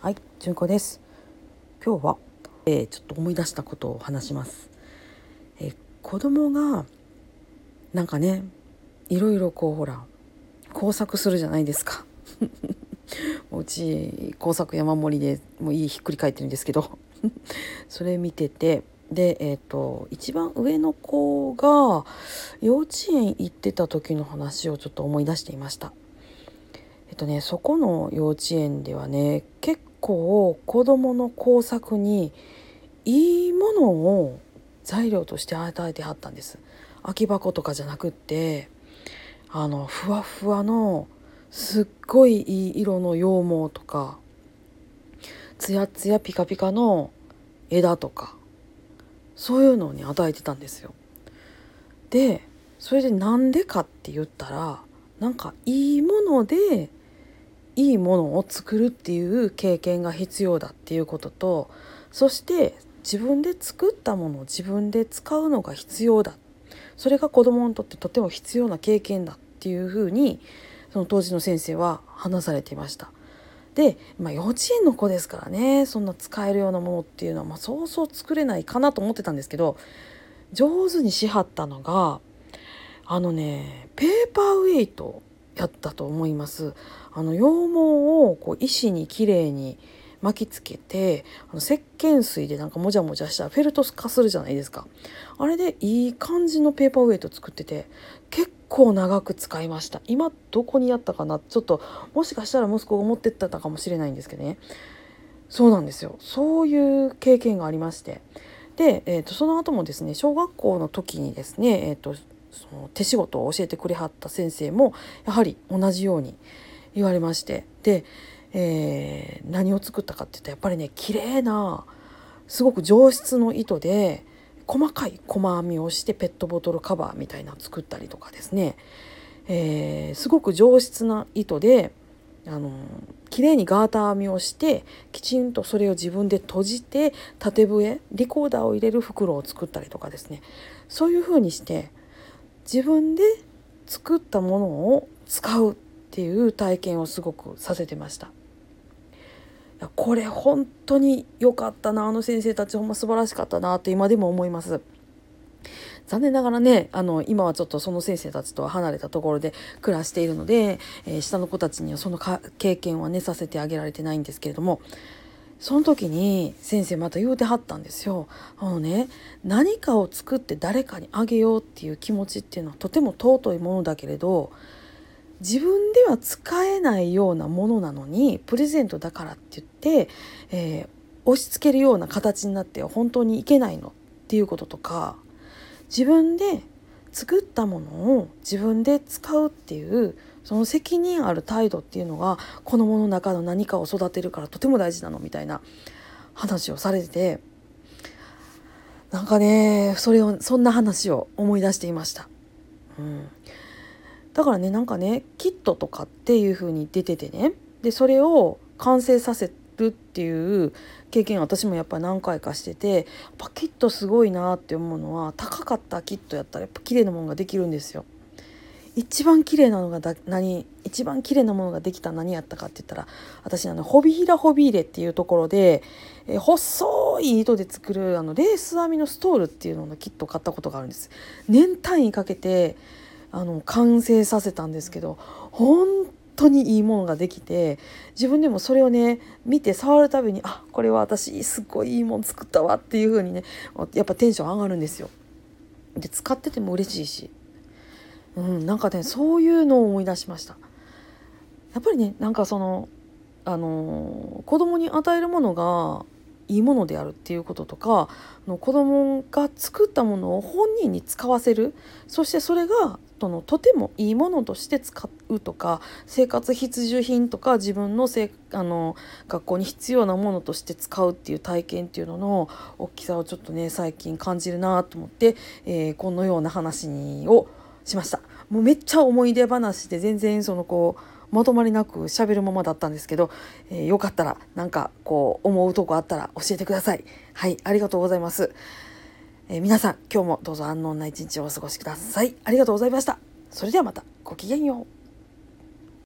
はい、純子です。今日は、えーちょっと思い出したことを話します。えー子供がなんかね、いろいろこうほら工作するじゃないですか。うち工作山盛りでもういいひっくり返ってるんですけど、それ見てて。でえっと一番上の子が幼稚園行ってた時の話をちょっと思い出していました。えっとねそこの幼稚園ではね結構子どもの工作にいいものを材料として与えてはったんです空き箱とかじゃなくってあのふわふわのすっごいいい色の羊毛とかつやつやピカピカの枝とかそういうのに与えてたんですよ。でそれでなんでかって言ったらなんかいいものでいいものを作るっていう経験が必要だっていうこととそして自分で作ったものを自分で使うのが必要だそれが子供にとってとても必要な経験だっていうふうにその当時の先生は話されていました。で、まあ、幼稚園の子ですからねそんな使えるようなものっていうのは、まあ、そうそう作れないかなと思ってたんですけど上手にしはったのがあのねペーパーウェイトやったと思います。あの羊毛をこう石にきれいに巻きつけてあの石鹸水でなんかもじゃもじゃしたフェルト化するじゃないですか。あれでいい感じのペーパーウェイト作ってて結構長く使いました。今どこにやったかな？ちょっともしかしたら息子が持ってったかもしれないんですけどね。そうなんですよ。そういう経験がありまして。で、えー、とその後もですね小学校の時にですね、えー、とその手仕事を教えてくれはった先生もやはり同じように言われましてで、えー何を作ったかって言ったらやっぱりね綺麗なすごく上質の糸で細かい細編みをしてペットボトルカバーみたいなの作ったりとかですね、えーすごく上質な糸であの綺麗にガーター編みをしてきちんとそれを自分で閉じて縦笛リコーダーを入れる袋を作ったりとかですね。そういう風にして自分で作ったものを使うっていう体験をすごくさせてました。これ本当に良かったなあの先生たちほんま素晴らしかったなって今でも思います。残念ながらねあの今はちょっとその先生たちとは離れたところで暮らしているので、えー下の子たちにはその経験はねさせてあげられてないんですけれどもその時に先生また言うてはったんですよ。あのね何かを作って誰かにあげようっていう気持ちっていうのはとても尊いものだけれど自分では使えないようなものなのにプレゼントだからって言って、えー押し付けるような形になっては本当にいけないのっていうこととか自分で作ったものを自分で使うっていうその責任ある態度っていうのが子供の中の何かを育てるからとても大事なのみたいな話をされててなんかねそれをそんな話を思い出していました。うんだからねなんかねキットとかっていう風に出ててねでそれを完成させるっていう経験私もやっぱり何回かしててやっぱキットすごいなって思うのは高かったキットやったらやっぱ綺麗なものができるんですよ。一番綺麗なのがだ何一番綺麗なものができた何やったかって言ったら私あのホビヒラホビーレっていうところで、え細い糸で作るあのレース編みのストールっていうののキットを買ったことがあるんです。年単位かけてあの完成させたんですけど本当にいいものができて自分でもそれをね見て触るたびにあこれは私すっごいいいもの作ったわっていう風にねやっぱテンション上がるんですよ。で使ってても嬉しいし、うん、なんかねそういうのを思い出しました。やっぱりねなんかそのあの子供に与えるものがいいものであるっていうこととかの子供が作ったものを本人に使わせるそしてそれがそのとてもいいものとして使うとか生活必需品とか自分のせあの学校に必要なものとして使うっていう体験っていうのの大きさをちょっとね最近感じるなと思って、えーこのような話をしました。もうめっちゃ思い出話で全然そのこうまとまりなく喋るままだったんですけど、えーよかったらなんかこう思うとこあったら教えてください。はい、ありがとうございます。えー皆さん今日もどうぞ安穏な一日をお過ごしください。ありがとうございました。それではまたごきげんよう。